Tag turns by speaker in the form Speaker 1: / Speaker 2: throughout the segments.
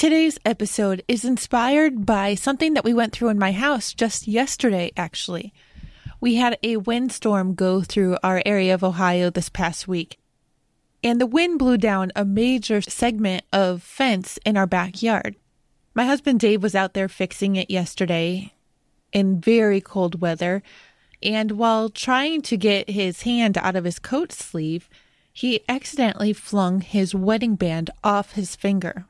Speaker 1: Today's episode is inspired by something that we went through in my house just yesterday, actually. We had a windstorm go through our area of Ohio this past week, and the wind blew down a major segment of fence in our backyard. My husband Dave was out there fixing it yesterday in very cold weather, and while trying to get his hand out of his coat sleeve, he accidentally flung his wedding band off his finger.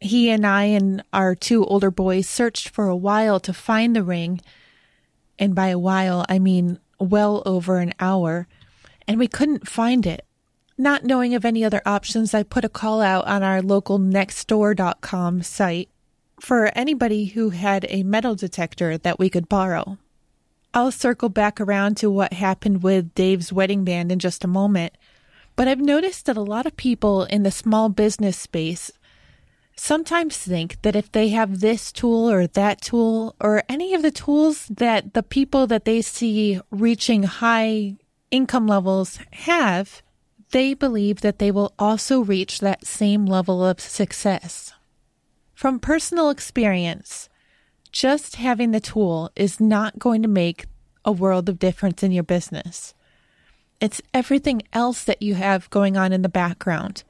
Speaker 1: He and I and our two older boys searched for a while to find the ring. And by a while, I mean well over an hour. And we couldn't find it. Not knowing of any other options, I put a call out on our local nextdoor.com site for anybody who had a metal detector that we could borrow. I'll circle back around to what happened with Dave's wedding band in just a moment, but I've noticed that a lot of people in the small business space sometimes think that if they have this tool or that tool or any of the tools that the people that they see reaching high income levels have, they believe that they will also reach that same level of success. From personal experience, just having the tool is not going to make a world of difference in your business. It's everything else that you have going on in the background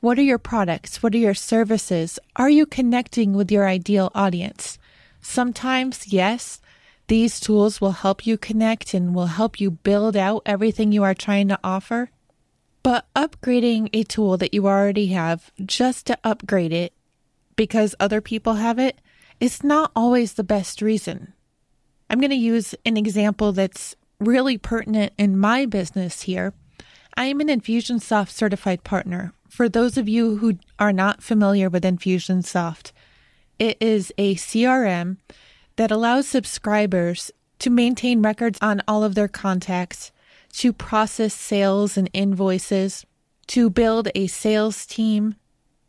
Speaker 1: what are your products? What are your services? Are you connecting with your ideal audience? Sometimes, yes, these tools will help you connect and will help you build out everything you are trying to offer. But upgrading a tool that you already have just to upgrade it because other people have it is not always the best reason. I'm going to use an example that's really pertinent in my business here. I am an Infusionsoft certified partner for those of you who are not familiar with Infusionsoft, it is a CRM that allows subscribers to maintain records on all of their contacts, to process sales and invoices, to build a sales team,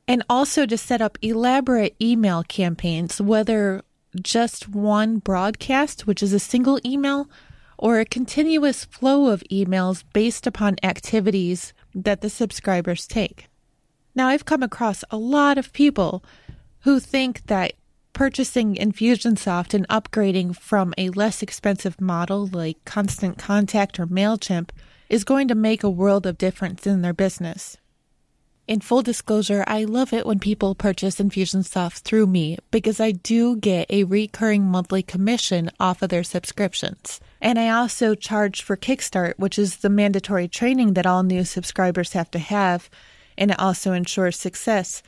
Speaker 1: and also to set up elaborate email campaigns, whether just one broadcast, which is a single email, or a continuous flow of emails based upon activities that the subscribers take. Now, I've come across a lot of people who think that purchasing Infusionsoft and upgrading from a less expensive model like Constant Contact or MailChimp is going to make a world of difference in their business. In full disclosure, I love it when people purchase Infusionsoft through me because I do get a recurring monthly commission off of their subscriptions. And I also charge for Kickstart, which is the mandatory training that all new subscribers have to have and it also ensures success.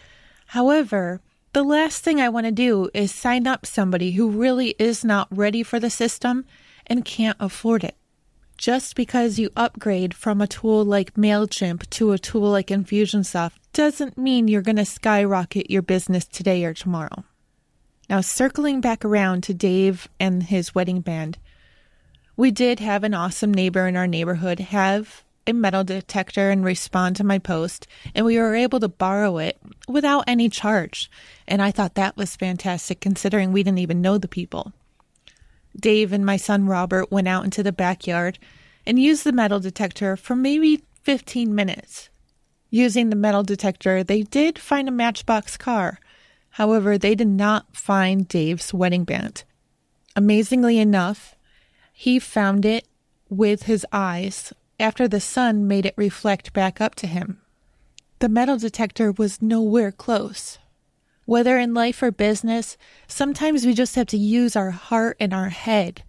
Speaker 1: However, the last thing I want to do is sign up somebody who really is not ready for the system and can't afford it. Just because you upgrade from a tool like MailChimp to a tool like Infusionsoft doesn't mean you're going to skyrocket your business today or tomorrow. Now, circling back around to Dave and his wedding band, we did have an awesome neighbor in our neighborhood have a metal detector and respond to my post, and we were able to borrow it without any charge. And I thought that was fantastic considering we didn't even know the people. Dave and my son Robert went out into the backyard and used the metal detector for maybe 15 minutes. Using the metal detector, they did find a matchbox car. However, they did not find Dave's wedding band. Amazingly enough, he found it with his eyes after the sun made it reflect back up to him. The metal detector was nowhere close. Whether in life or business, sometimes we just have to use our heart and our head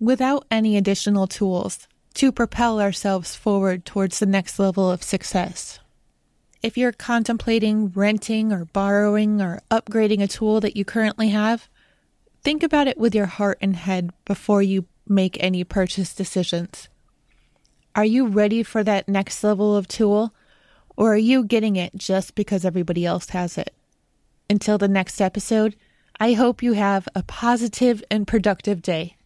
Speaker 1: without any additional tools to propel ourselves forward towards the next level of success. If you're contemplating renting or borrowing or upgrading a tool that you currently have, think about it with your heart and head before you make any purchase decisions. Are you ready for that next level of tool? Or are you getting it just because everybody else has it? Until the next episode, I hope you have a positive and productive day.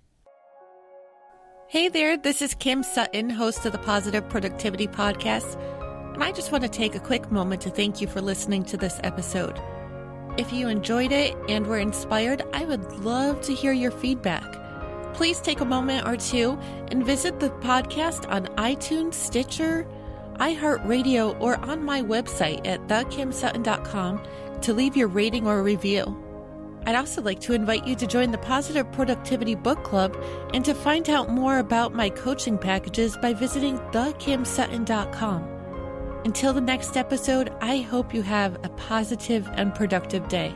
Speaker 1: Hey there, this is Kim Sutton, host of the Positive Productivity Podcast, and I just want to take a quick moment to thank you for listening to this episode. If you enjoyed it and were inspired, I would love to hear your feedback. Please take a moment or two and visit the podcast on iTunes, Stitcher, iHeartRadio, or on my website at thekimsutton.com to leave your rating or review. I'd also like to invite you to join the Positive Productivity Book Club and to find out more about my coaching packages by visiting thekimsutton.com. Until the next episode, I hope you have a positive and productive day.